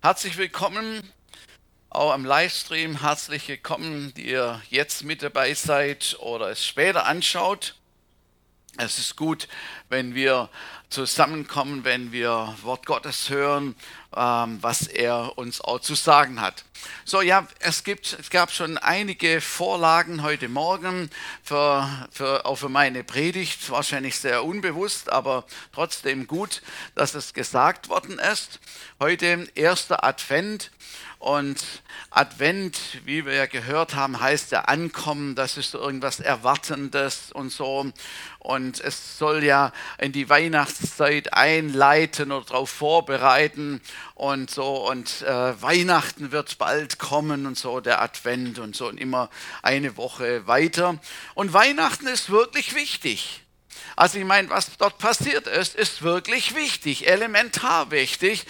Herzlich willkommen auch am Livestream. Herzlich willkommen, die ihr jetzt mit dabei seid oder es später anschaut. Es ist gut, wenn wir zusammenkommen, wenn wir Wort Gottes hören, ähm, was er uns auch zu sagen hat. So, ja, es, gibt, es gab schon einige Vorlagen heute Morgen für, für, auch für meine Predigt. Wahrscheinlich sehr unbewusst, aber trotzdem gut, dass es gesagt worden ist. Heute erster Advent. Und Advent, wie wir ja gehört haben, heißt ja Ankommen, das ist so irgendwas Erwartendes und so. Und es soll ja in die Weihnachtszeit einleiten oder darauf vorbereiten und so. Und äh, Weihnachten wird bald kommen und so, der Advent und so und immer eine Woche weiter. Und Weihnachten ist wirklich wichtig. Also ich meine, was dort passiert ist, ist wirklich wichtig, elementar wichtig.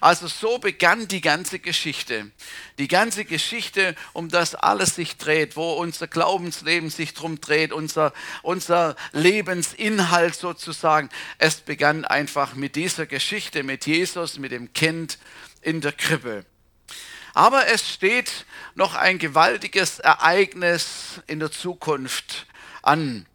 Also so begann die ganze Geschichte. Die ganze Geschichte, um das alles sich dreht, wo unser Glaubensleben sich drum dreht, unser, unser Lebensinhalt sozusagen. Es begann einfach mit dieser Geschichte, mit Jesus, mit dem Kind in der Krippe. Aber es steht noch ein gewaltiges Ereignis in der Zukunft an.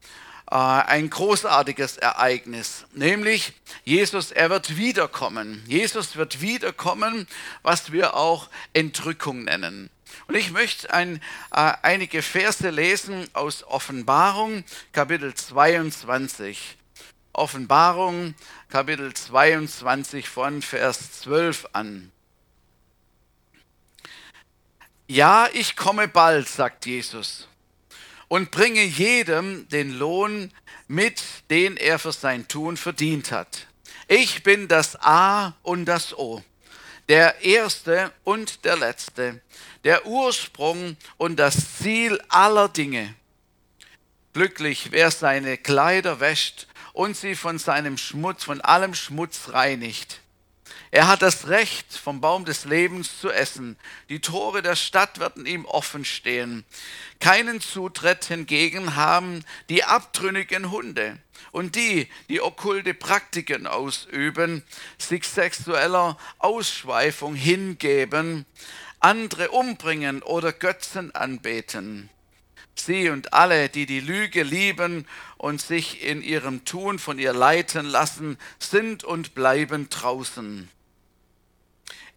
Äh, ein großartiges Ereignis, nämlich Jesus, er wird wiederkommen. Jesus wird wiederkommen, was wir auch Entrückung nennen. Und ich möchte ein, äh, einige Verse lesen aus Offenbarung, Kapitel 22. Offenbarung, Kapitel 22 von Vers 12 an. Ja, ich komme bald, sagt Jesus und bringe jedem den Lohn mit, den er für sein Tun verdient hat. Ich bin das A und das O, der Erste und der Letzte, der Ursprung und das Ziel aller Dinge. Glücklich, wer seine Kleider wäscht und sie von seinem Schmutz, von allem Schmutz reinigt. Er hat das Recht, vom Baum des Lebens zu essen. Die Tore der Stadt werden ihm offen stehen. Keinen Zutritt hingegen haben die abtrünnigen Hunde und die, die okkulte Praktiken ausüben, sich sexueller Ausschweifung hingeben, andere umbringen oder Götzen anbeten. Sie und alle, die die Lüge lieben und sich in ihrem Tun von ihr leiten lassen, sind und bleiben draußen.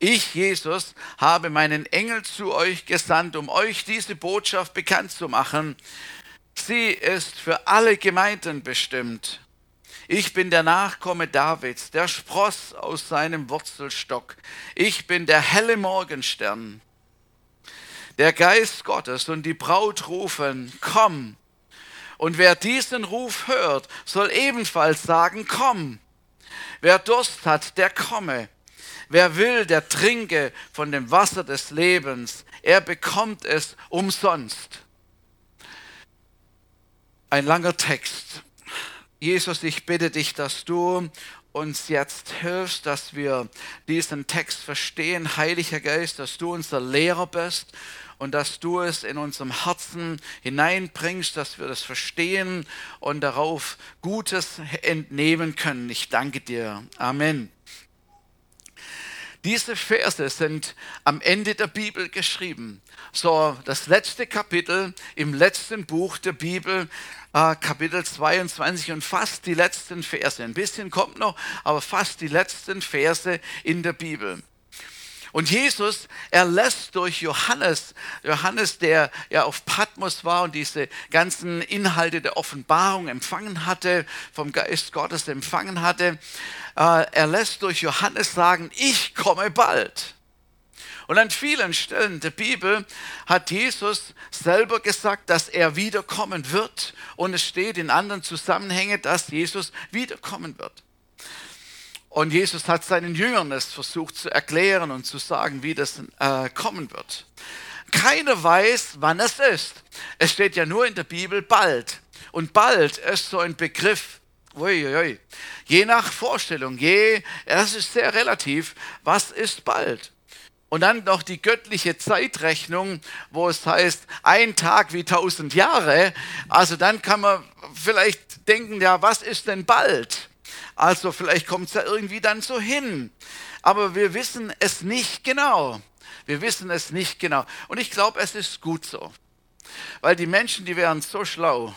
Ich, Jesus, habe meinen Engel zu euch gesandt, um euch diese Botschaft bekannt zu machen. Sie ist für alle Gemeinden bestimmt. Ich bin der Nachkomme Davids, der Spross aus seinem Wurzelstock. Ich bin der helle Morgenstern. Der Geist Gottes und die Braut rufen, komm. Und wer diesen Ruf hört, soll ebenfalls sagen, komm. Wer Durst hat, der komme. Wer will, der trinke von dem Wasser des Lebens. Er bekommt es umsonst. Ein langer Text. Jesus, ich bitte dich, dass du uns jetzt hilfst, dass wir diesen Text verstehen, Heiliger Geist, dass du unser Lehrer bist und dass du es in unserem Herzen hineinbringst, dass wir das verstehen und darauf Gutes entnehmen können. Ich danke dir. Amen. Diese Verse sind am Ende der Bibel geschrieben. So, das letzte Kapitel im letzten Buch der Bibel, äh, Kapitel 22 und fast die letzten Verse. Ein bisschen kommt noch, aber fast die letzten Verse in der Bibel. Und Jesus, er lässt durch Johannes, Johannes, der ja auf Patmos war und diese ganzen Inhalte der Offenbarung empfangen hatte, vom Geist Gottes empfangen hatte, äh, er lässt durch Johannes sagen, ich komme bald. Und an vielen Stellen der Bibel hat Jesus selber gesagt, dass er wiederkommen wird. Und es steht in anderen Zusammenhängen, dass Jesus wiederkommen wird. Und Jesus hat seinen Jüngern es versucht zu erklären und zu sagen, wie das äh, kommen wird. Keiner weiß, wann es ist. Es steht ja nur in der Bibel bald. Und bald ist so ein Begriff, uiuiui, je nach Vorstellung, je, es ist sehr relativ, was ist bald? Und dann noch die göttliche Zeitrechnung, wo es heißt, ein Tag wie tausend Jahre. Also dann kann man vielleicht denken, ja, was ist denn bald? Also vielleicht kommt es ja irgendwie dann so hin. aber wir wissen es nicht genau. Wir wissen es nicht genau. Und ich glaube, es ist gut so. Weil die Menschen, die wären so schlau,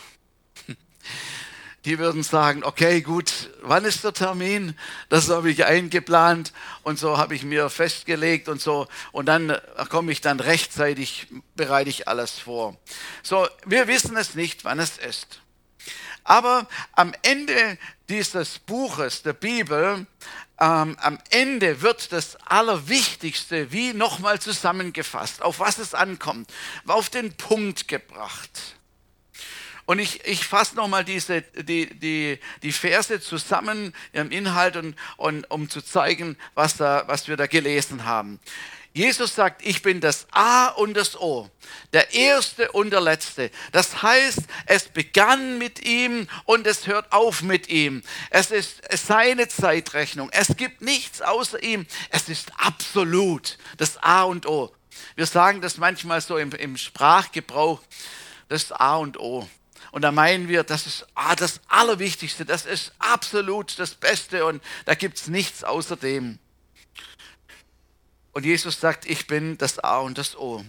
die würden sagen, okay, gut, wann ist der Termin? Das habe ich eingeplant und so habe ich mir festgelegt und so. Und dann komme ich dann rechtzeitig, bereite ich alles vor. So, wir wissen es nicht, wann es ist. Aber am Ende dieses Buches, der Bibel, ähm, am Ende wird das Allerwichtigste wie nochmal zusammengefasst, auf was es ankommt, auf den Punkt gebracht. Und ich, ich fasse nochmal diese, die, die, die Verse zusammen im Inhalt, und, und, um zu zeigen, was, da, was wir da gelesen haben. Jesus sagt, ich bin das A und das O, der Erste und der Letzte. Das heißt, es begann mit ihm und es hört auf mit ihm. Es ist seine Zeitrechnung. Es gibt nichts außer ihm. Es ist absolut das A und O. Wir sagen das manchmal so im, im Sprachgebrauch, das A und O. Und da meinen wir, das ist ah, das Allerwichtigste, das ist absolut das Beste und da gibt es nichts außer dem. Und Jesus sagt, ich bin das A und das O.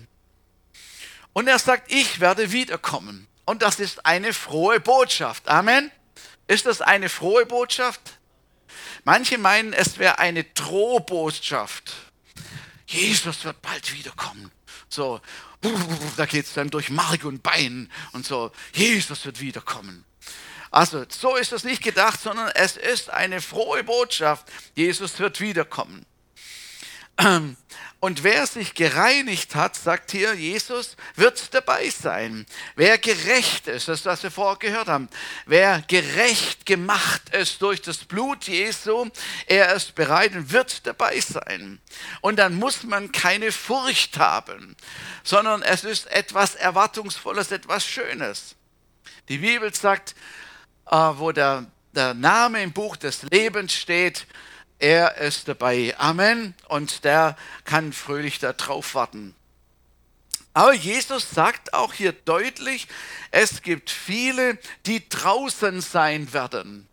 Und er sagt, ich werde wiederkommen. Und das ist eine frohe Botschaft. Amen. Ist das eine frohe Botschaft? Manche meinen, es wäre eine Drohbotschaft. Jesus wird bald wiederkommen. So, da geht es dann durch Mark und Bein und so. Jesus wird wiederkommen. Also, so ist es nicht gedacht, sondern es ist eine frohe Botschaft. Jesus wird wiederkommen. Und wer sich gereinigt hat, sagt hier Jesus, wird dabei sein. Wer gerecht ist, das ist, was wir vorher gehört haben, wer gerecht gemacht ist durch das Blut Jesu, er ist bereit und wird dabei sein. Und dann muss man keine Furcht haben, sondern es ist etwas Erwartungsvolles, etwas Schönes. Die Bibel sagt, äh, wo der, der Name im Buch des Lebens steht, er ist dabei. Amen. Und der kann fröhlich darauf warten. Aber Jesus sagt auch hier deutlich, es gibt viele, die draußen sein werden.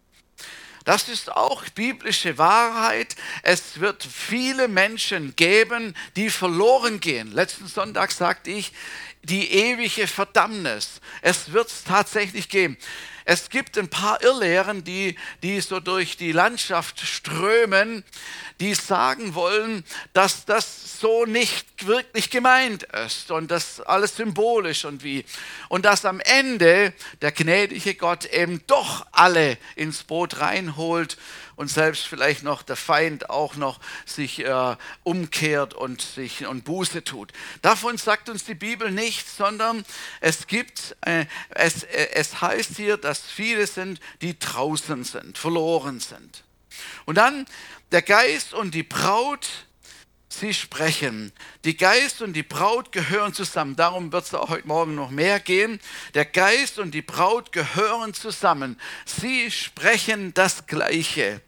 Das ist auch biblische Wahrheit. Es wird viele Menschen geben, die verloren gehen. Letzten Sonntag sagte ich, die ewige Verdammnis. Es wird es tatsächlich geben. Es gibt ein paar Irrlehren, die, die so durch die Landschaft strömen, die sagen wollen, dass das so nicht wirklich gemeint ist und das alles symbolisch und wie. Und dass am Ende der gnädige Gott eben doch alle ins Boot reinholt und selbst vielleicht noch der Feind auch noch sich äh, umkehrt und sich und Buße tut. Davon sagt uns die Bibel nichts, sondern es gibt, äh, es, äh, es heißt hier, dass viele sind, die draußen sind, verloren sind. Und dann der Geist und die Braut, sie sprechen. Die Geist und die Braut gehören zusammen. Darum wird es auch heute Morgen noch mehr gehen. Der Geist und die Braut gehören zusammen. Sie sprechen das Gleiche.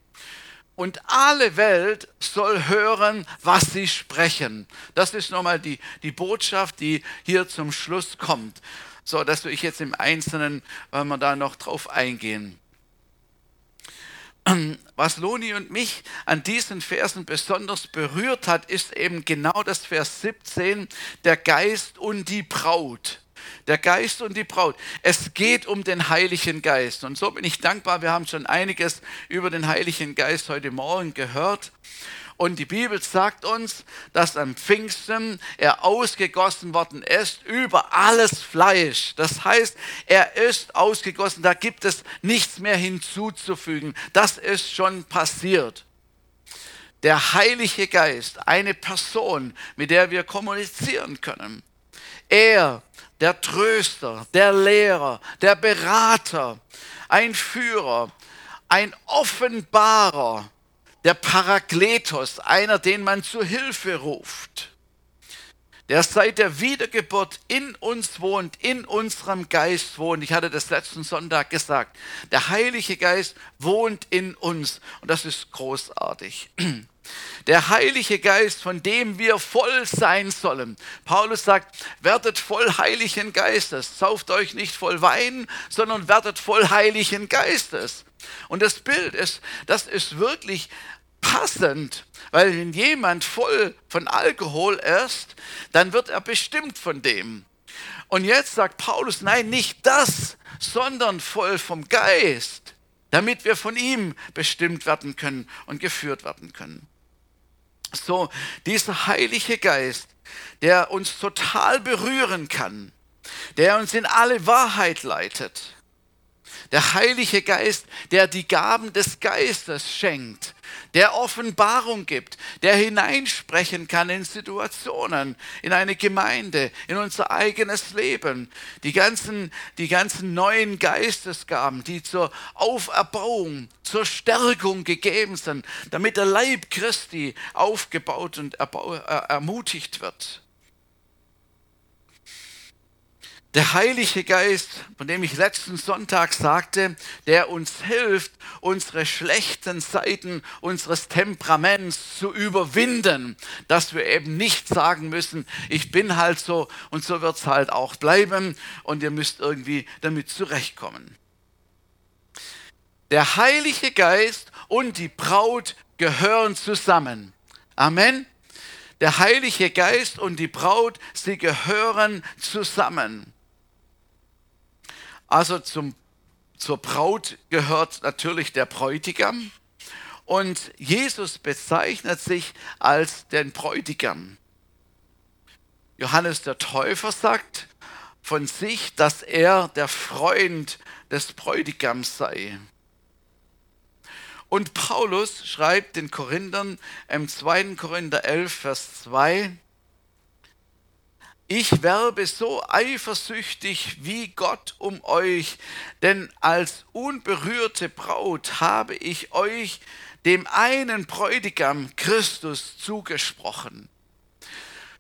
Und alle Welt soll hören, was sie sprechen. Das ist nochmal die, die Botschaft, die hier zum Schluss kommt. So, dass ich jetzt im Einzelnen, weil wir da noch drauf eingehen. Was Loni und mich an diesen Versen besonders berührt hat, ist eben genau das Vers 17, der Geist und die Braut. Der Geist und die Braut. Es geht um den Heiligen Geist. Und so bin ich dankbar. Wir haben schon einiges über den Heiligen Geist heute Morgen gehört. Und die Bibel sagt uns, dass am Pfingsten er ausgegossen worden ist über alles Fleisch. Das heißt, er ist ausgegossen, da gibt es nichts mehr hinzuzufügen. Das ist schon passiert. Der Heilige Geist, eine Person, mit der wir kommunizieren können. Er, der Tröster, der Lehrer, der Berater, ein Führer, ein Offenbarer, der Parakletos, einer, den man zu Hilfe ruft, der seit der Wiedergeburt in uns wohnt, in unserem Geist wohnt. Ich hatte das letzten Sonntag gesagt. Der Heilige Geist wohnt in uns und das ist großartig. Der Heilige Geist, von dem wir voll sein sollen. Paulus sagt, werdet voll Heiligen Geistes. Sauft euch nicht voll Wein, sondern werdet voll Heiligen Geistes. Und das Bild ist, das ist wirklich passend, weil wenn jemand voll von Alkohol ist, dann wird er bestimmt von dem. Und jetzt sagt Paulus, nein, nicht das, sondern voll vom Geist, damit wir von ihm bestimmt werden können und geführt werden können. So, dieser Heilige Geist, der uns total berühren kann, der uns in alle Wahrheit leitet, der Heilige Geist, der die Gaben des Geistes schenkt, der Offenbarung gibt, der hineinsprechen kann in Situationen, in eine Gemeinde, in unser eigenes Leben. Die ganzen, die ganzen neuen Geistesgaben, die zur Auferbauung, zur Stärkung gegeben sind, damit der Leib Christi aufgebaut und ermutigt wird. Der Heilige Geist, von dem ich letzten Sonntag sagte, der uns hilft, unsere schlechten Seiten unseres Temperaments zu überwinden, dass wir eben nicht sagen müssen, ich bin halt so und so wird es halt auch bleiben und ihr müsst irgendwie damit zurechtkommen. Der Heilige Geist und die Braut gehören zusammen. Amen. Der Heilige Geist und die Braut, sie gehören zusammen. Also zum, zur Braut gehört natürlich der Bräutigam und Jesus bezeichnet sich als den Bräutigam. Johannes der Täufer sagt von sich, dass er der Freund des Bräutigams sei. Und Paulus schreibt den Korinthern im 2. Korinther 11, Vers 2, ich werbe so eifersüchtig wie Gott um euch, denn als unberührte Braut habe ich euch dem einen Bräutigam Christus zugesprochen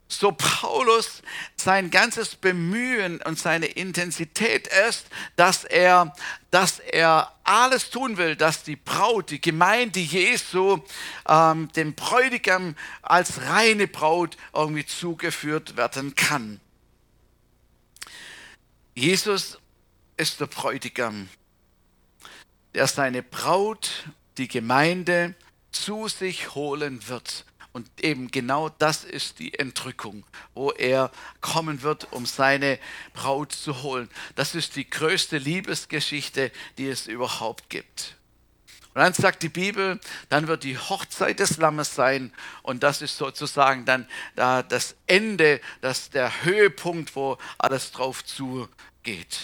so Paulus sein ganzes Bemühen und seine Intensität ist, dass er, dass er alles tun will, dass die Braut, die Gemeinde Jesu, ähm, dem Bräutigam als reine Braut irgendwie zugeführt werden kann. Jesus ist der Bräutigam, der seine Braut, die Gemeinde, zu sich holen wird und eben genau das ist die Entrückung, wo er kommen wird, um seine Braut zu holen. Das ist die größte Liebesgeschichte, die es überhaupt gibt. Und dann sagt die Bibel, dann wird die Hochzeit des Lammes sein und das ist sozusagen dann das Ende, das der Höhepunkt, wo alles drauf zugeht.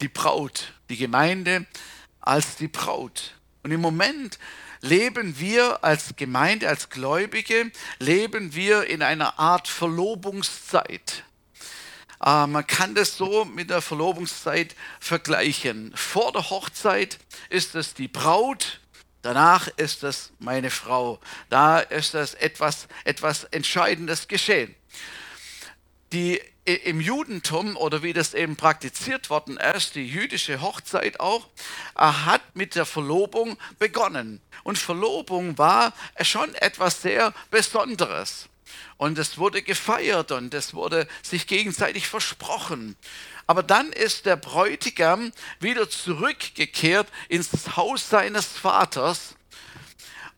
Die Braut, die Gemeinde als die Braut. Und im Moment leben wir als Gemeinde, als Gläubige, leben wir in einer Art Verlobungszeit. Äh, man kann das so mit der Verlobungszeit vergleichen. Vor der Hochzeit ist es die Braut, danach ist es meine Frau. Da ist das etwas, etwas Entscheidendes geschehen. Die im Judentum oder wie das eben praktiziert worden ist, die jüdische Hochzeit auch, äh, hat mit der Verlobung begonnen. Und Verlobung war schon etwas sehr Besonderes. Und es wurde gefeiert und es wurde sich gegenseitig versprochen. Aber dann ist der Bräutigam wieder zurückgekehrt ins Haus seines Vaters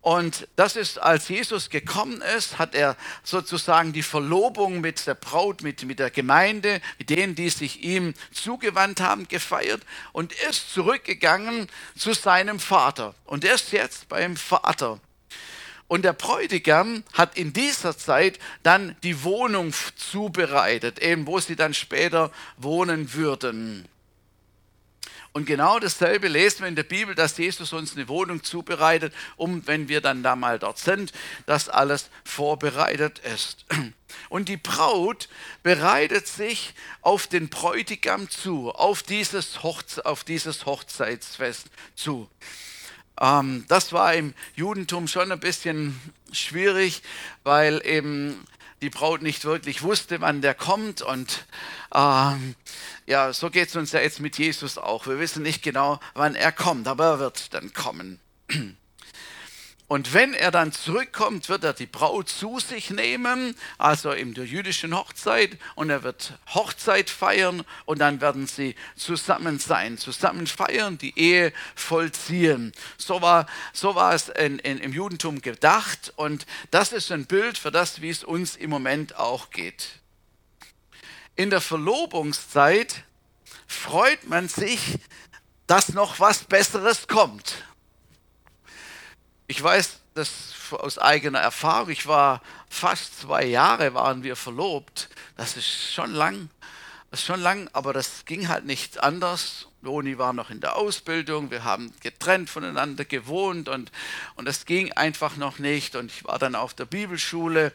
und das ist, als Jesus gekommen ist, hat er sozusagen die Verlobung mit der Braut, mit, mit der Gemeinde, mit denen, die sich ihm zugewandt haben, gefeiert und ist zurückgegangen zu seinem Vater. Und er ist jetzt beim Vater. Und der Bräutigam hat in dieser Zeit dann die Wohnung zubereitet, eben wo sie dann später wohnen würden. Und genau dasselbe lesen wir in der Bibel, dass Jesus uns eine Wohnung zubereitet, um, wenn wir dann da mal dort sind, dass alles vorbereitet ist. Und die Braut bereitet sich auf den Bräutigam zu, auf dieses, Hochze auf dieses Hochzeitsfest zu. Ähm, das war im Judentum schon ein bisschen schwierig, weil eben die Braut nicht wirklich wusste, wann der kommt. Und ähm, ja, so geht es uns ja jetzt mit Jesus auch. Wir wissen nicht genau, wann er kommt, aber er wird dann kommen. Und wenn er dann zurückkommt, wird er die Braut zu sich nehmen, also in der jüdischen Hochzeit, und er wird Hochzeit feiern und dann werden sie zusammen sein, zusammen feiern, die Ehe vollziehen. So war, so war es in, in, im Judentum gedacht und das ist ein Bild für das, wie es uns im Moment auch geht. In der Verlobungszeit freut man sich, dass noch was Besseres kommt. Ich weiß das aus eigener Erfahrung. Ich war fast zwei Jahre waren wir verlobt. Das ist schon lang. Das ist schon lang, aber das ging halt nicht anders. Loni war noch in der Ausbildung, wir haben getrennt voneinander gewohnt und, und das ging einfach noch nicht. Und ich war dann auf der Bibelschule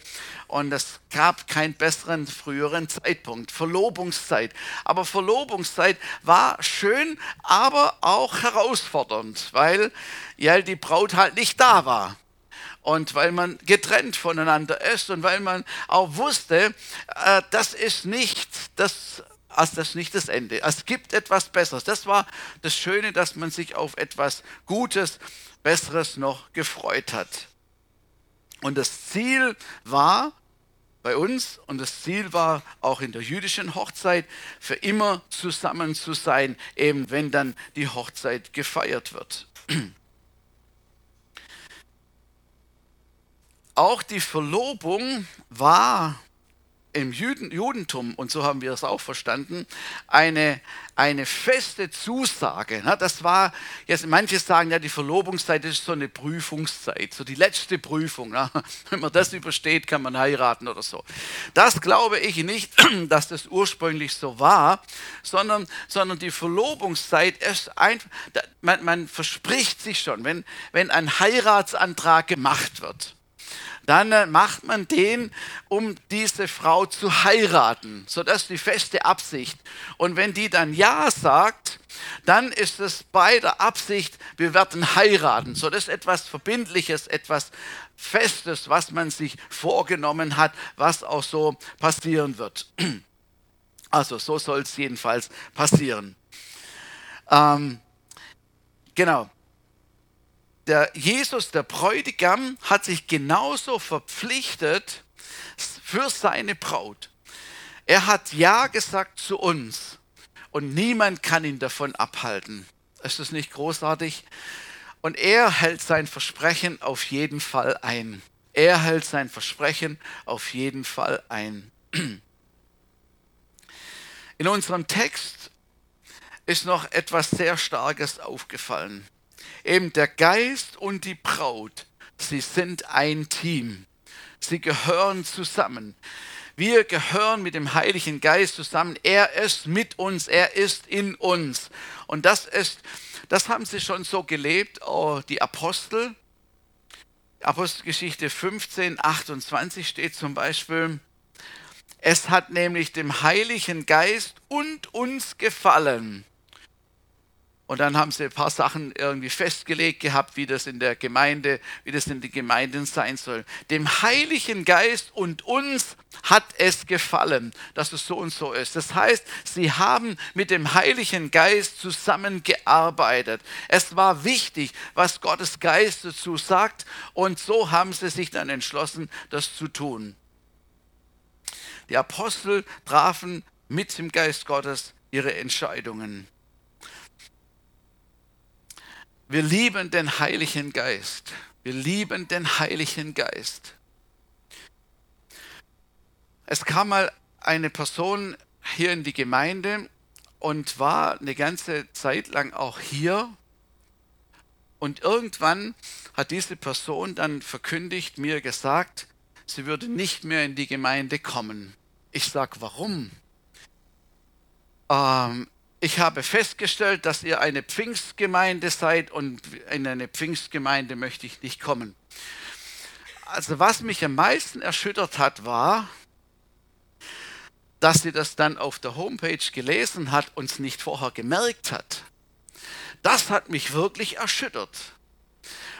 und es gab keinen besseren früheren Zeitpunkt, Verlobungszeit. Aber Verlobungszeit war schön, aber auch herausfordernd, weil ja die Braut halt nicht da war und weil man getrennt voneinander ist und weil man auch wusste, äh, das ist nicht das als das nicht das Ende. Es gibt etwas Besseres. Das war das Schöne, dass man sich auf etwas Gutes, Besseres noch gefreut hat. Und das Ziel war bei uns und das Ziel war auch in der jüdischen Hochzeit, für immer zusammen zu sein, eben wenn dann die Hochzeit gefeiert wird. Auch die Verlobung war im Juden, Judentum, und so haben wir es auch verstanden, eine, eine feste Zusage. Das war, jetzt manche sagen, ja, die Verlobungszeit ist so eine Prüfungszeit, so die letzte Prüfung. Wenn man das übersteht, kann man heiraten oder so. Das glaube ich nicht, dass das ursprünglich so war, sondern, sondern die Verlobungszeit ist einfach, man, man verspricht sich schon, wenn, wenn ein Heiratsantrag gemacht wird dann äh, macht man den, um diese Frau zu heiraten. So das ist die feste Absicht. Und wenn die dann Ja sagt, dann ist es bei der Absicht, wir werden heiraten. So das ist etwas Verbindliches, etwas Festes, was man sich vorgenommen hat, was auch so passieren wird. Also so soll es jedenfalls passieren. Ähm, genau der Jesus, der Bräutigam, hat sich genauso verpflichtet für seine Braut. Er hat Ja gesagt zu uns und niemand kann ihn davon abhalten. Ist das nicht großartig? Und er hält sein Versprechen auf jeden Fall ein. Er hält sein Versprechen auf jeden Fall ein. In unserem Text ist noch etwas sehr Starkes aufgefallen eben der Geist und die Braut, sie sind ein Team. Sie gehören zusammen. Wir gehören mit dem Heiligen Geist zusammen. Er ist mit uns, er ist in uns. Und das ist, das haben sie schon so gelebt, oh, die Apostel. Apostelgeschichte 15, 28 steht zum Beispiel, es hat nämlich dem Heiligen Geist und uns gefallen, und dann haben sie ein paar Sachen irgendwie festgelegt gehabt, wie das in der Gemeinde, wie das in den Gemeinden sein soll. Dem Heiligen Geist und uns hat es gefallen, dass es so und so ist. Das heißt, sie haben mit dem Heiligen Geist zusammengearbeitet. Es war wichtig, was Gottes Geist dazu sagt. Und so haben sie sich dann entschlossen, das zu tun. Die Apostel trafen mit dem Geist Gottes ihre Entscheidungen. Wir lieben den Heiligen Geist. Wir lieben den Heiligen Geist. Es kam mal eine Person hier in die Gemeinde und war eine ganze Zeit lang auch hier. Und irgendwann hat diese Person dann verkündigt, mir gesagt, sie würde nicht mehr in die Gemeinde kommen. Ich sage, warum? Ähm, ich habe festgestellt, dass ihr eine Pfingstgemeinde seid und in eine Pfingstgemeinde möchte ich nicht kommen. Also was mich am meisten erschüttert hat, war, dass sie das dann auf der Homepage gelesen hat und es nicht vorher gemerkt hat. Das hat mich wirklich erschüttert.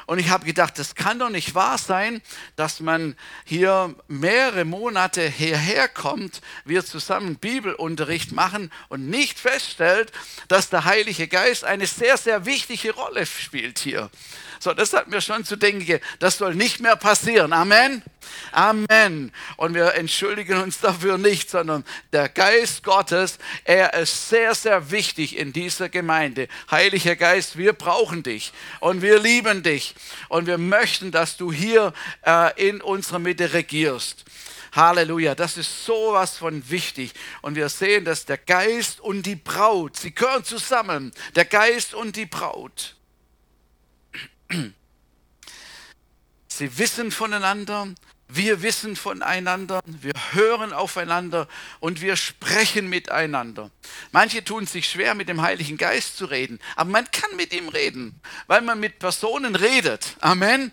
Und ich habe gedacht, das kann doch nicht wahr sein, dass man hier mehrere Monate hierher kommt, wir zusammen Bibelunterricht machen und nicht feststellt, dass der Heilige Geist eine sehr, sehr wichtige Rolle spielt hier. So, das hat mir schon zu denken, das soll nicht mehr passieren. Amen. Amen. Und wir entschuldigen uns dafür nicht, sondern der Geist Gottes, er ist sehr, sehr wichtig in dieser Gemeinde. Heiliger Geist, wir brauchen dich und wir lieben dich und wir möchten, dass du hier äh, in unserer Mitte regierst. Halleluja, das ist sowas von wichtig. Und wir sehen, dass der Geist und die Braut, sie gehören zusammen, der Geist und die Braut. Sie wissen voneinander, wir wissen voneinander, wir hören aufeinander und wir sprechen miteinander. Manche tun sich schwer, mit dem Heiligen Geist zu reden, aber man kann mit ihm reden, weil man mit Personen redet. Amen.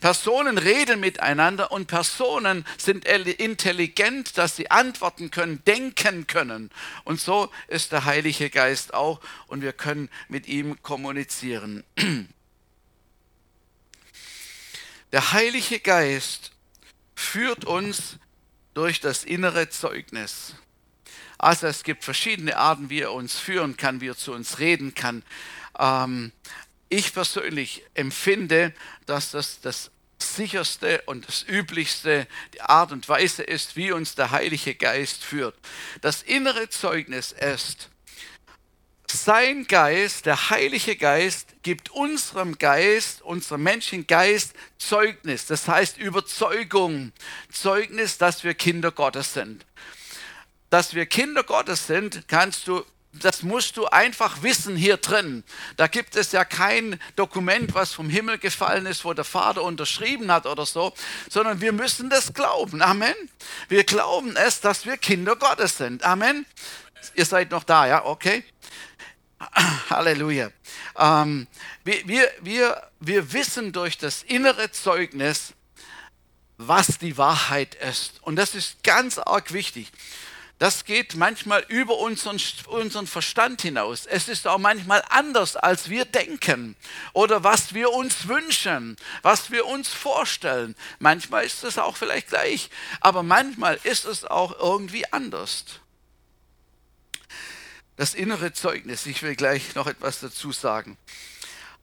Personen reden miteinander und Personen sind intelligent, dass sie antworten können, denken können. Und so ist der Heilige Geist auch und wir können mit ihm kommunizieren. Der Heilige Geist führt uns durch das innere Zeugnis. Also es gibt verschiedene Arten, wie er uns führen kann, wie er zu uns reden kann. Ähm, ich persönlich empfinde, dass das das sicherste und das üblichste die Art und Weise ist, wie uns der Heilige Geist führt. Das innere Zeugnis ist, sein Geist, der Heilige Geist, gibt unserem Geist, unserem Menschengeist Zeugnis. Das heißt Überzeugung. Zeugnis, dass wir Kinder Gottes sind. Dass wir Kinder Gottes sind, kannst du das musst du einfach wissen hier drin. Da gibt es ja kein Dokument, was vom Himmel gefallen ist, wo der Vater unterschrieben hat oder so, sondern wir müssen das glauben. Amen. Wir glauben es, dass wir Kinder Gottes sind. Amen. Ihr seid noch da, ja? Okay. Halleluja. Ähm, wir, wir, wir, wissen durch das innere Zeugnis, was die Wahrheit ist. Und das ist ganz arg wichtig. Das geht manchmal über unseren, unseren Verstand hinaus. Es ist auch manchmal anders, als wir denken oder was wir uns wünschen, was wir uns vorstellen. Manchmal ist es auch vielleicht gleich, aber manchmal ist es auch irgendwie anders das innere Zeugnis. Ich will gleich noch etwas dazu sagen.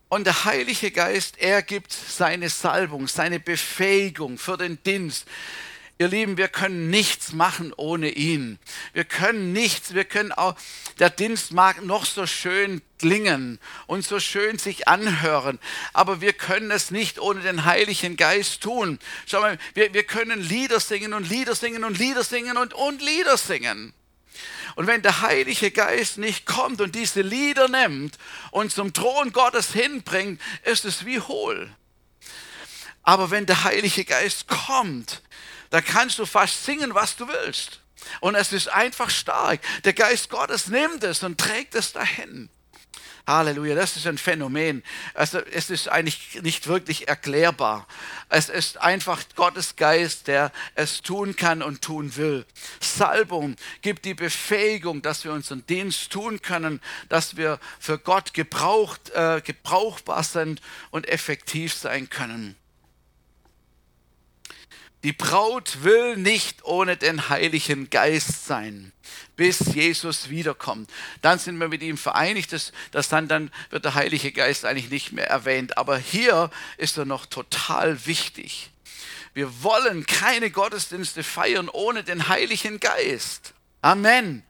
Und der Heilige Geist, er gibt seine Salbung, seine Befähigung für den Dienst. Ihr Lieben, wir können nichts machen ohne ihn. Wir können nichts, wir können auch, der Dienst mag noch so schön klingen und so schön sich anhören, aber wir können es nicht ohne den Heiligen Geist tun. Schau mal, wir, wir können Lieder singen und Lieder singen und Lieder singen und, und Lieder singen. Und wenn der Heilige Geist nicht kommt und diese Lieder nimmt und zum Thron Gottes hinbringt, ist es wie hohl. Aber wenn der Heilige Geist kommt, da kannst du fast singen, was du willst. Und es ist einfach stark. Der Geist Gottes nimmt es und trägt es dahin. Halleluja, das ist ein Phänomen. Also es ist eigentlich nicht wirklich erklärbar. Es ist einfach Gottes Geist, der es tun kann und tun will. Salbung gibt die Befähigung, dass wir unseren Dienst tun können, dass wir für Gott gebraucht, äh, gebrauchbar sind und effektiv sein können. Die Braut will nicht ohne den Heiligen Geist sein, bis Jesus wiederkommt. Dann sind wir mit ihm vereinigt, dass, dass dann, dann wird der Heilige Geist eigentlich nicht mehr erwähnt. Aber hier ist er noch total wichtig. Wir wollen keine Gottesdienste feiern ohne den Heiligen Geist. Amen.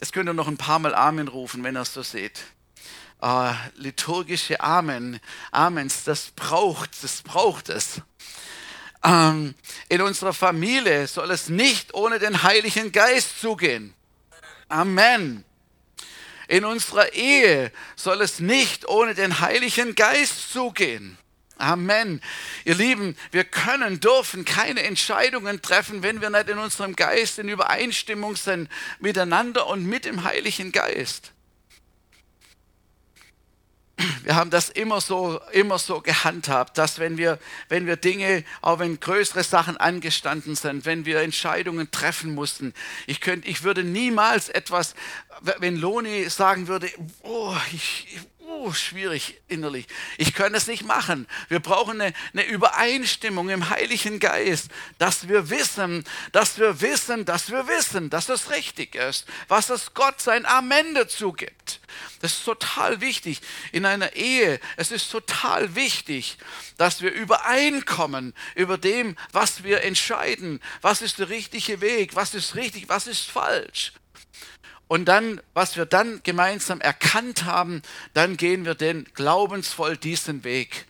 Jetzt könnt ihr noch ein paar Mal Amen rufen, wenn ihr es so seht. Uh, liturgische Amen, Amens, das braucht, das braucht es. Ähm, in unserer Familie soll es nicht ohne den Heiligen Geist zugehen. Amen. In unserer Ehe soll es nicht ohne den Heiligen Geist zugehen. Amen. Ihr Lieben, wir können, dürfen keine Entscheidungen treffen, wenn wir nicht in unserem Geist in Übereinstimmung sind miteinander und mit dem Heiligen Geist wir haben das immer so, immer so gehandhabt, dass wenn wir, wenn wir Dinge, auch wenn größere Sachen angestanden sind, wenn wir Entscheidungen treffen mussten, ich könnte, ich würde niemals etwas, wenn Loni sagen würde, oh, ich, schwierig innerlich. Ich kann es nicht machen. Wir brauchen eine, eine Übereinstimmung im Heiligen Geist, dass wir wissen, dass wir wissen, dass wir wissen, dass es richtig ist, was es Gott sein Amen dazu gibt. Das ist total wichtig in einer Ehe. Es ist total wichtig, dass wir übereinkommen über dem, was wir entscheiden. Was ist der richtige Weg? Was ist richtig? Was ist falsch? Und dann, was wir dann gemeinsam erkannt haben, dann gehen wir den glaubensvoll diesen Weg.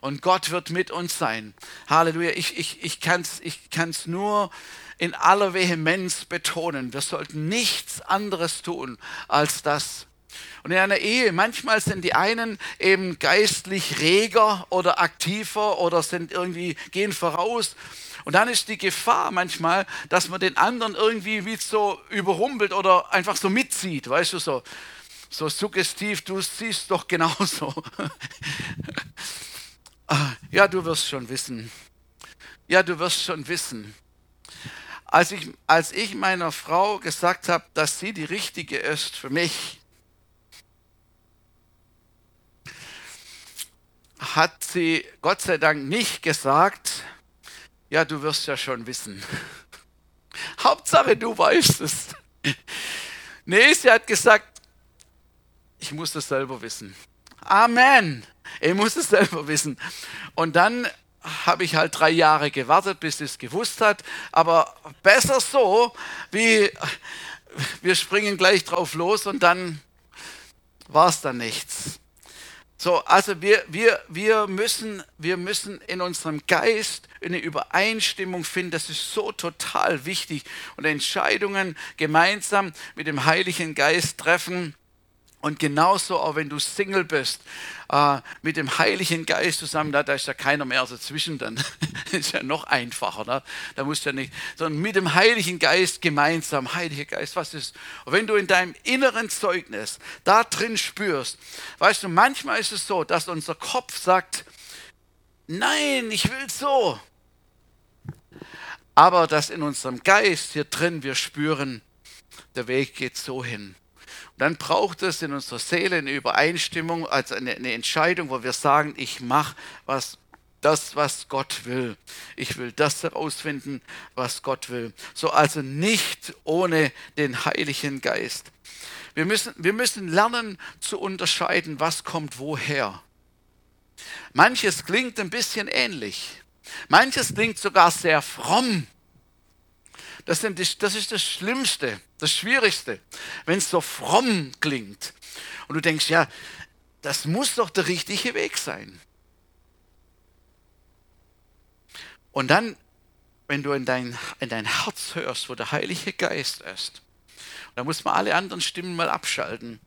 Und Gott wird mit uns sein. Halleluja. Ich, ich, ich kann es ich kann's nur in aller Vehemenz betonen. Wir sollten nichts anderes tun als das. Und in einer Ehe, manchmal sind die einen eben geistlich reger oder aktiver oder sind irgendwie, gehen voraus und dann ist die Gefahr manchmal, dass man den anderen irgendwie wie so überrumpelt oder einfach so mitzieht, weißt du, so, so suggestiv, du siehst doch genauso. Ah, ja, du wirst schon wissen. Ja, du wirst schon wissen. Als ich, als ich meiner Frau gesagt habe, dass sie die richtige ist für mich, hat sie Gott sei Dank nicht gesagt, ja, du wirst ja schon wissen. Hauptsache, du weißt es. Nee, sie hat gesagt, ich muss das selber wissen. Amen. Ich muss es selber wissen. Und dann habe ich halt drei Jahre gewartet, bis sie es gewusst hat. Aber besser so, wie wir springen gleich drauf los und dann war es dann nichts. So, also wir, wir, wir, müssen, wir müssen in unserem Geist eine Übereinstimmung finden. Das ist so total wichtig. Und Entscheidungen gemeinsam mit dem Heiligen Geist treffen und genauso auch wenn du Single bist, äh, mit dem Heiligen Geist zusammen, da, da ist ja keiner mehr dazwischen, dann ist ja noch einfacher. Ne? Da musst du ja nicht, sondern mit dem Heiligen Geist gemeinsam. Heiliger Geist, was ist? Und wenn du in deinem inneren Zeugnis da drin spürst, weißt du, manchmal ist es so, dass unser Kopf sagt, nein, ich will so. Aber dass in unserem Geist hier drin wir spüren, der Weg geht so hin dann braucht es in unserer Seele eine Übereinstimmung, also eine, eine Entscheidung, wo wir sagen, ich mache was das, was Gott will. Ich will das herausfinden, was Gott will. So also nicht ohne den Heiligen Geist. Wir müssen, wir müssen lernen zu unterscheiden, was kommt woher. Manches klingt ein bisschen ähnlich. Manches klingt sogar sehr fromm. Das, ist das Schlimmste, das Schwierigste, wenn es so fromm klingt. Und du denkst, ja, das muss doch der richtige Weg sein. Und dann, wenn du in dein, in dein Herz hörst, wo der Heilige Geist ist, da muss man alle anderen Stimmen mal abschalten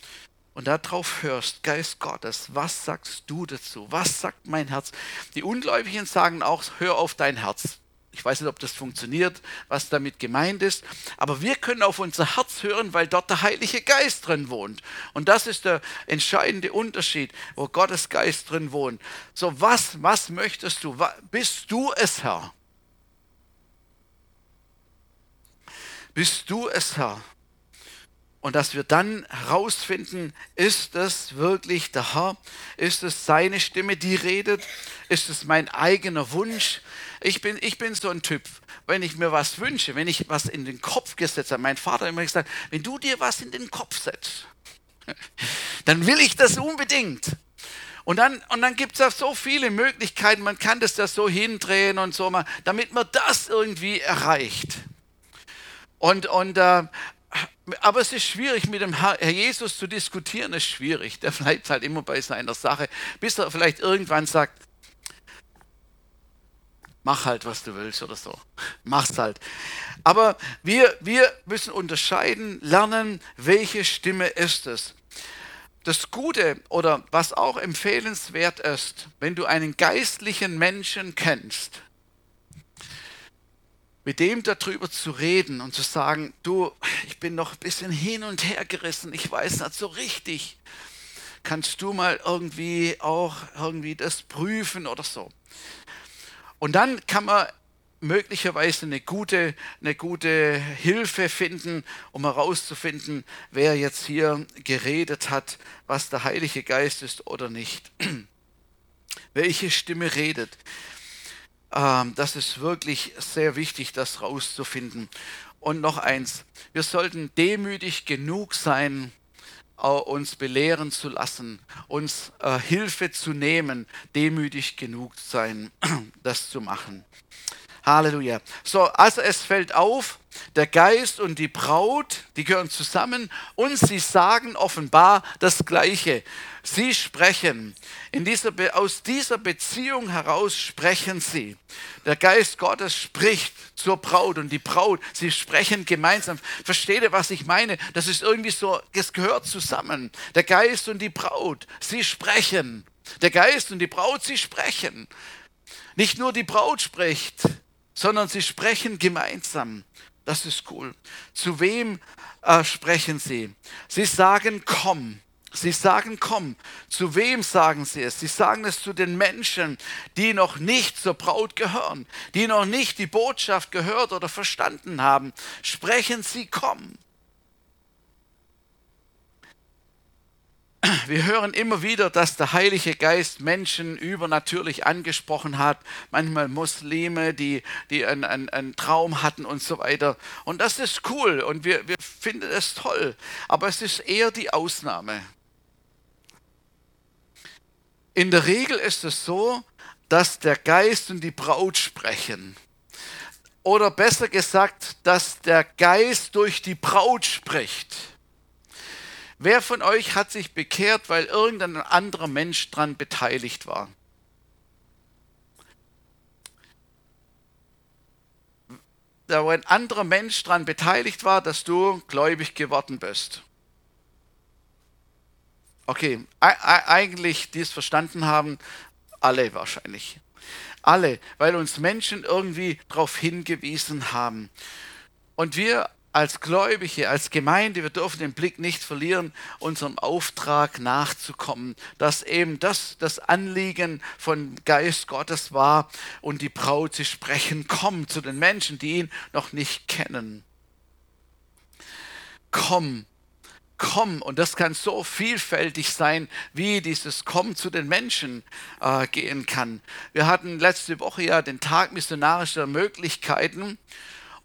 und darauf hörst, Geist Gottes, was sagst du dazu? Was sagt mein Herz? Die Ungläubigen sagen auch, hör auf dein Herz. Ich weiß nicht, ob das funktioniert, was damit gemeint ist, aber wir können auf unser Herz hören, weil dort der Heilige Geist drin wohnt. Und das ist der entscheidende Unterschied, wo Gottes Geist drin wohnt. So, was, was möchtest du? Bist du es, Herr? Bist du es, Herr? Und dass wir dann herausfinden, ist es wirklich der Herr? Ist es seine Stimme, die redet? Ist es mein eigener Wunsch? Ich bin, ich bin so ein Typ, wenn ich mir was wünsche, wenn ich was in den Kopf gesetzt habe, mein Vater hat immer gesagt, wenn du dir was in den Kopf setzt, dann will ich das unbedingt. Und dann, und dann gibt es ja so viele Möglichkeiten, man kann das ja so hindrehen und so, damit man das irgendwie erreicht. Und, und äh, aber es ist schwierig, mit dem Herr Jesus zu diskutieren, ist schwierig. Der bleibt halt immer bei seiner Sache, bis er vielleicht irgendwann sagt, mach halt, was du willst oder so. Mach's halt. Aber wir, wir müssen unterscheiden, lernen, welche Stimme ist es. Das Gute oder was auch empfehlenswert ist, wenn du einen geistlichen Menschen kennst, mit dem darüber zu reden und zu sagen, du, ich bin noch ein bisschen hin und her gerissen, ich weiß nicht so richtig. Kannst du mal irgendwie auch irgendwie das prüfen oder so? Und dann kann man möglicherweise eine gute, eine gute Hilfe finden, um herauszufinden, wer jetzt hier geredet hat, was der Heilige Geist ist oder nicht. Welche Stimme redet. Ähm, das ist wirklich sehr wichtig, das herauszufinden. Und noch eins, wir sollten demütig genug sein, uns belehren zu lassen, uns äh, Hilfe zu nehmen, demütig genug sein, das zu machen. Halleluja. So, also es fällt auf, der Geist und die Braut, die gehören zusammen und sie sagen offenbar das Gleiche. Sie sprechen. In dieser aus dieser Beziehung heraus sprechen sie. Der Geist Gottes spricht zur Braut und die Braut, sie sprechen gemeinsam. Versteht ihr, was ich meine? Das ist irgendwie so, es gehört zusammen. Der Geist und die Braut, sie sprechen. Der Geist und die Braut, sie sprechen. Nicht nur die Braut spricht, sondern sie sprechen gemeinsam. Das ist cool. Zu wem äh, sprechen sie? Sie sagen, komm. Sie sagen, komm. Zu wem sagen sie es? Sie sagen es zu den Menschen, die noch nicht zur Braut gehören, die noch nicht die Botschaft gehört oder verstanden haben. Sprechen sie, komm. Wir hören immer wieder, dass der Heilige Geist Menschen übernatürlich angesprochen hat, manchmal Muslime, die, die einen, einen, einen Traum hatten und so weiter. Und das ist cool und wir, wir finden es toll, aber es ist eher die Ausnahme. In der Regel ist es so, dass der Geist und die Braut sprechen. Oder besser gesagt, dass der Geist durch die Braut spricht. Wer von euch hat sich bekehrt, weil irgendein anderer Mensch daran beteiligt war? Da wo ein anderer Mensch daran beteiligt war, dass du gläubig geworden bist. Okay, eigentlich, die es verstanden haben, alle wahrscheinlich. Alle, weil uns Menschen irgendwie darauf hingewiesen haben. Und wir als Gläubige, als Gemeinde, wir dürfen den Blick nicht verlieren, unserem Auftrag nachzukommen, dass eben das das Anliegen von Geist Gottes war und die Braut, sie sprechen, komm zu den Menschen, die ihn noch nicht kennen. Komm, komm, und das kann so vielfältig sein, wie dieses Komm zu den Menschen äh, gehen kann. Wir hatten letzte Woche ja den Tag missionarischer Möglichkeiten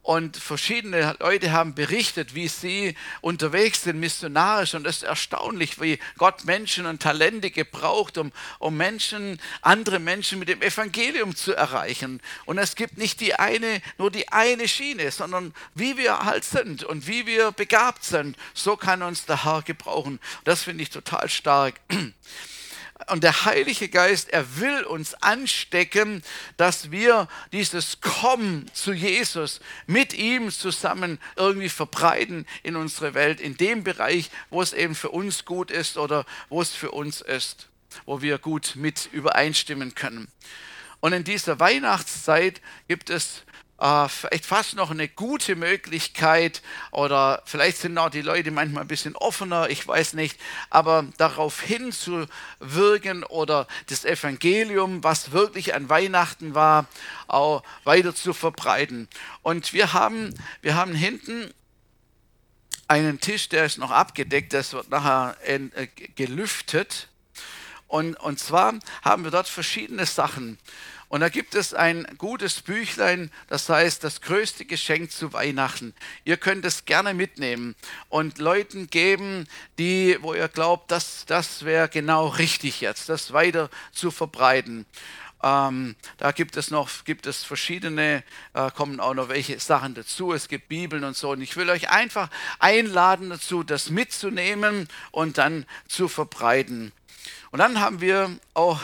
und verschiedene Leute haben berichtet, wie sie unterwegs sind, missionarisch. Und es ist erstaunlich, wie Gott Menschen und Talente gebraucht, um, um Menschen, andere Menschen mit dem Evangelium zu erreichen. Und es gibt nicht die eine, nur die eine Schiene, sondern wie wir halt sind und wie wir begabt sind, so kann uns der Herr gebrauchen. Das finde ich total stark. Und der Heilige Geist, er will uns anstecken, dass wir dieses Kommen zu Jesus mit ihm zusammen irgendwie verbreiten in unsere Welt, in dem Bereich, wo es eben für uns gut ist oder wo es für uns ist, wo wir gut mit übereinstimmen können. Und in dieser Weihnachtszeit gibt es äh, vielleicht fast noch eine gute Möglichkeit oder vielleicht sind auch die Leute manchmal ein bisschen offener, ich weiß nicht, aber darauf hinzuwirken oder das Evangelium, was wirklich an Weihnachten war, auch weiter zu verbreiten. Und wir haben, wir haben hinten einen Tisch, der ist noch abgedeckt, das wird nachher äh, gelüftet. Und, und zwar haben wir dort verschiedene Sachen. Und da gibt es ein gutes Büchlein, das heißt das größte Geschenk zu Weihnachten. Ihr könnt es gerne mitnehmen und Leuten geben, die, wo ihr glaubt, das, das wäre genau richtig jetzt, das weiter zu verbreiten. Ähm, da gibt es noch gibt es verschiedene, äh, kommen auch noch welche Sachen dazu. Es gibt Bibeln und so. Und ich will euch einfach einladen dazu, das mitzunehmen und dann zu verbreiten. Und dann haben wir auch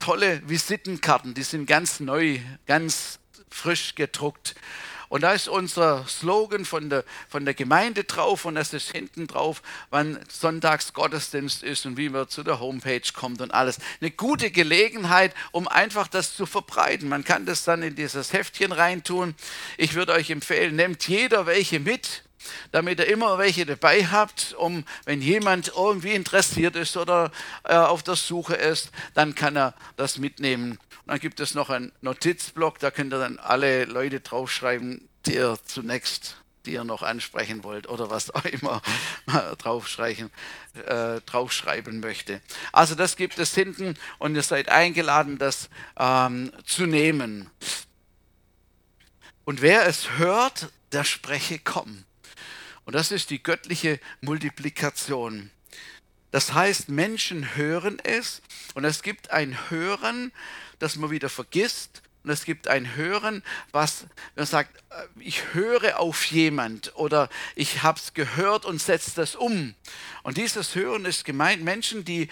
tolle Visitenkarten, die sind ganz neu, ganz frisch gedruckt. Und da ist unser Slogan von der, von der Gemeinde drauf und das ist hinten drauf, wann Sonntags Gottesdienst ist und wie man zu der Homepage kommt und alles. Eine gute Gelegenheit, um einfach das zu verbreiten. Man kann das dann in dieses Heftchen reintun. Ich würde euch empfehlen, nehmt jeder welche mit damit ihr immer welche dabei habt, um, wenn jemand irgendwie interessiert ist oder äh, auf der Suche ist, dann kann er das mitnehmen. Und dann gibt es noch einen Notizblock, da könnt ihr dann alle Leute draufschreiben, die ihr zunächst die ihr noch ansprechen wollt oder was auch immer draufschreiben, äh, draufschreiben möchte. Also das gibt es hinten und ihr seid eingeladen, das ähm, zu nehmen. Und wer es hört, der spreche komm. Und das ist die göttliche Multiplikation. Das heißt, Menschen hören es und es gibt ein Hören, das man wieder vergisst und es gibt ein Hören, was man sagt, äh, ich höre auf jemand oder ich habe es gehört und setze das um. Und dieses Hören ist gemeint Menschen, die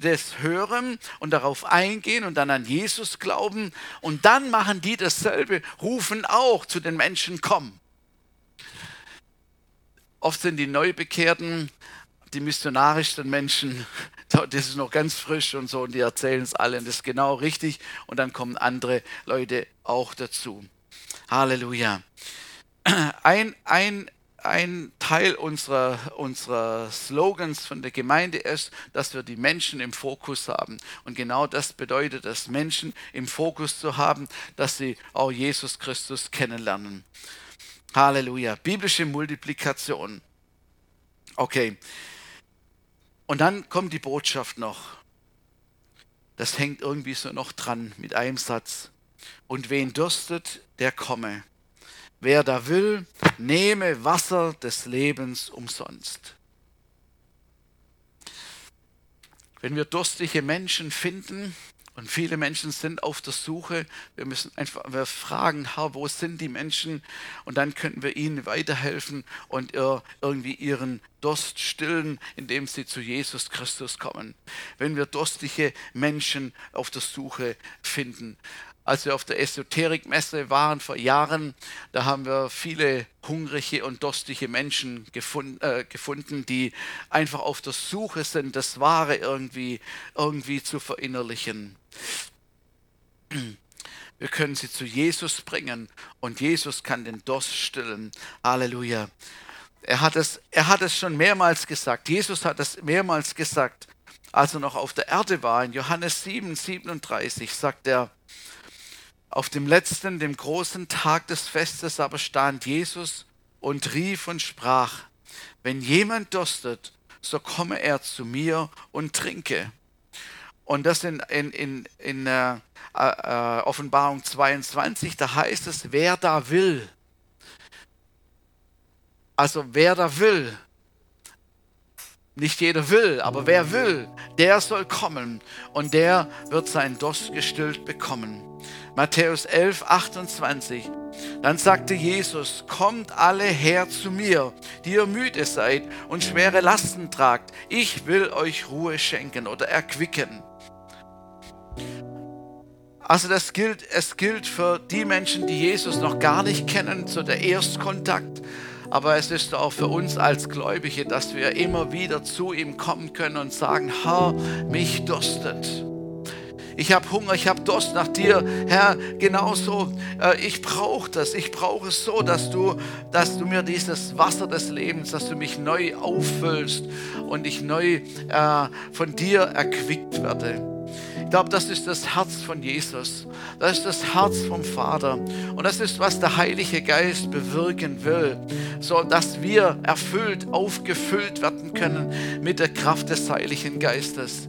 das hören und darauf eingehen und dann an Jesus glauben und dann machen die dasselbe, rufen auch zu den Menschen, komm. Oft sind die Neubekehrten die missionarischsten Menschen, das ist noch ganz frisch und so, und die erzählen es allen, das ist genau richtig. Und dann kommen andere Leute auch dazu. Halleluja. Ein, ein, ein Teil unserer, unserer Slogans von der Gemeinde ist, dass wir die Menschen im Fokus haben. Und genau das bedeutet es, Menschen im Fokus zu haben, dass sie auch Jesus Christus kennenlernen. Halleluja. Biblische Multiplikation. Okay. Und dann kommt die Botschaft noch. Das hängt irgendwie so noch dran mit einem Satz. Und wen dürstet, der komme. Wer da will, nehme Wasser des Lebens umsonst. Wenn wir durstige Menschen finden, und viele Menschen sind auf der Suche. Wir müssen einfach wir fragen, Herr, wo sind die Menschen? Und dann könnten wir ihnen weiterhelfen und irgendwie ihren Durst stillen, indem sie zu Jesus Christus kommen. Wenn wir durstige Menschen auf der Suche finden als wir auf der Esoterikmesse waren vor Jahren, da haben wir viele hungrige und durstige Menschen gefunden, äh, gefunden, die einfach auf der Suche sind, das Wahre irgendwie, irgendwie zu verinnerlichen. Wir können sie zu Jesus bringen und Jesus kann den Durst stillen. Halleluja. Er hat es, er hat es schon mehrmals gesagt. Jesus hat es mehrmals gesagt, als er noch auf der Erde war. In Johannes 7, 37 sagt er, auf dem letzten, dem großen Tag des Festes aber stand Jesus und rief und sprach, wenn jemand durstet, so komme er zu mir und trinke. Und das in, in, in, in äh, äh, Offenbarung 22, da heißt es, wer da will. Also wer da will. Nicht jeder will, aber wer will, der soll kommen und der wird seinen Durst gestillt bekommen. Matthäus 11, 28. Dann sagte Jesus, kommt alle her zu mir, die ihr müde seid und schwere Lasten tragt. Ich will euch Ruhe schenken oder erquicken. Also das gilt, es gilt für die Menschen, die Jesus noch gar nicht kennen, so der Erstkontakt. Aber es ist auch für uns als Gläubige, dass wir immer wieder zu ihm kommen können und sagen, Herr, mich durstet ich habe Hunger, ich habe Durst nach dir, Herr, genauso, äh, ich brauche das, ich brauche es so, dass du, dass du mir dieses Wasser des Lebens, dass du mich neu auffüllst und ich neu äh, von dir erquickt werde. Ich glaube, das ist das Herz von Jesus. Das ist das Herz vom Vater. Und das ist, was der Heilige Geist bewirken will, so dass wir erfüllt, aufgefüllt werden können mit der Kraft des Heiligen Geistes.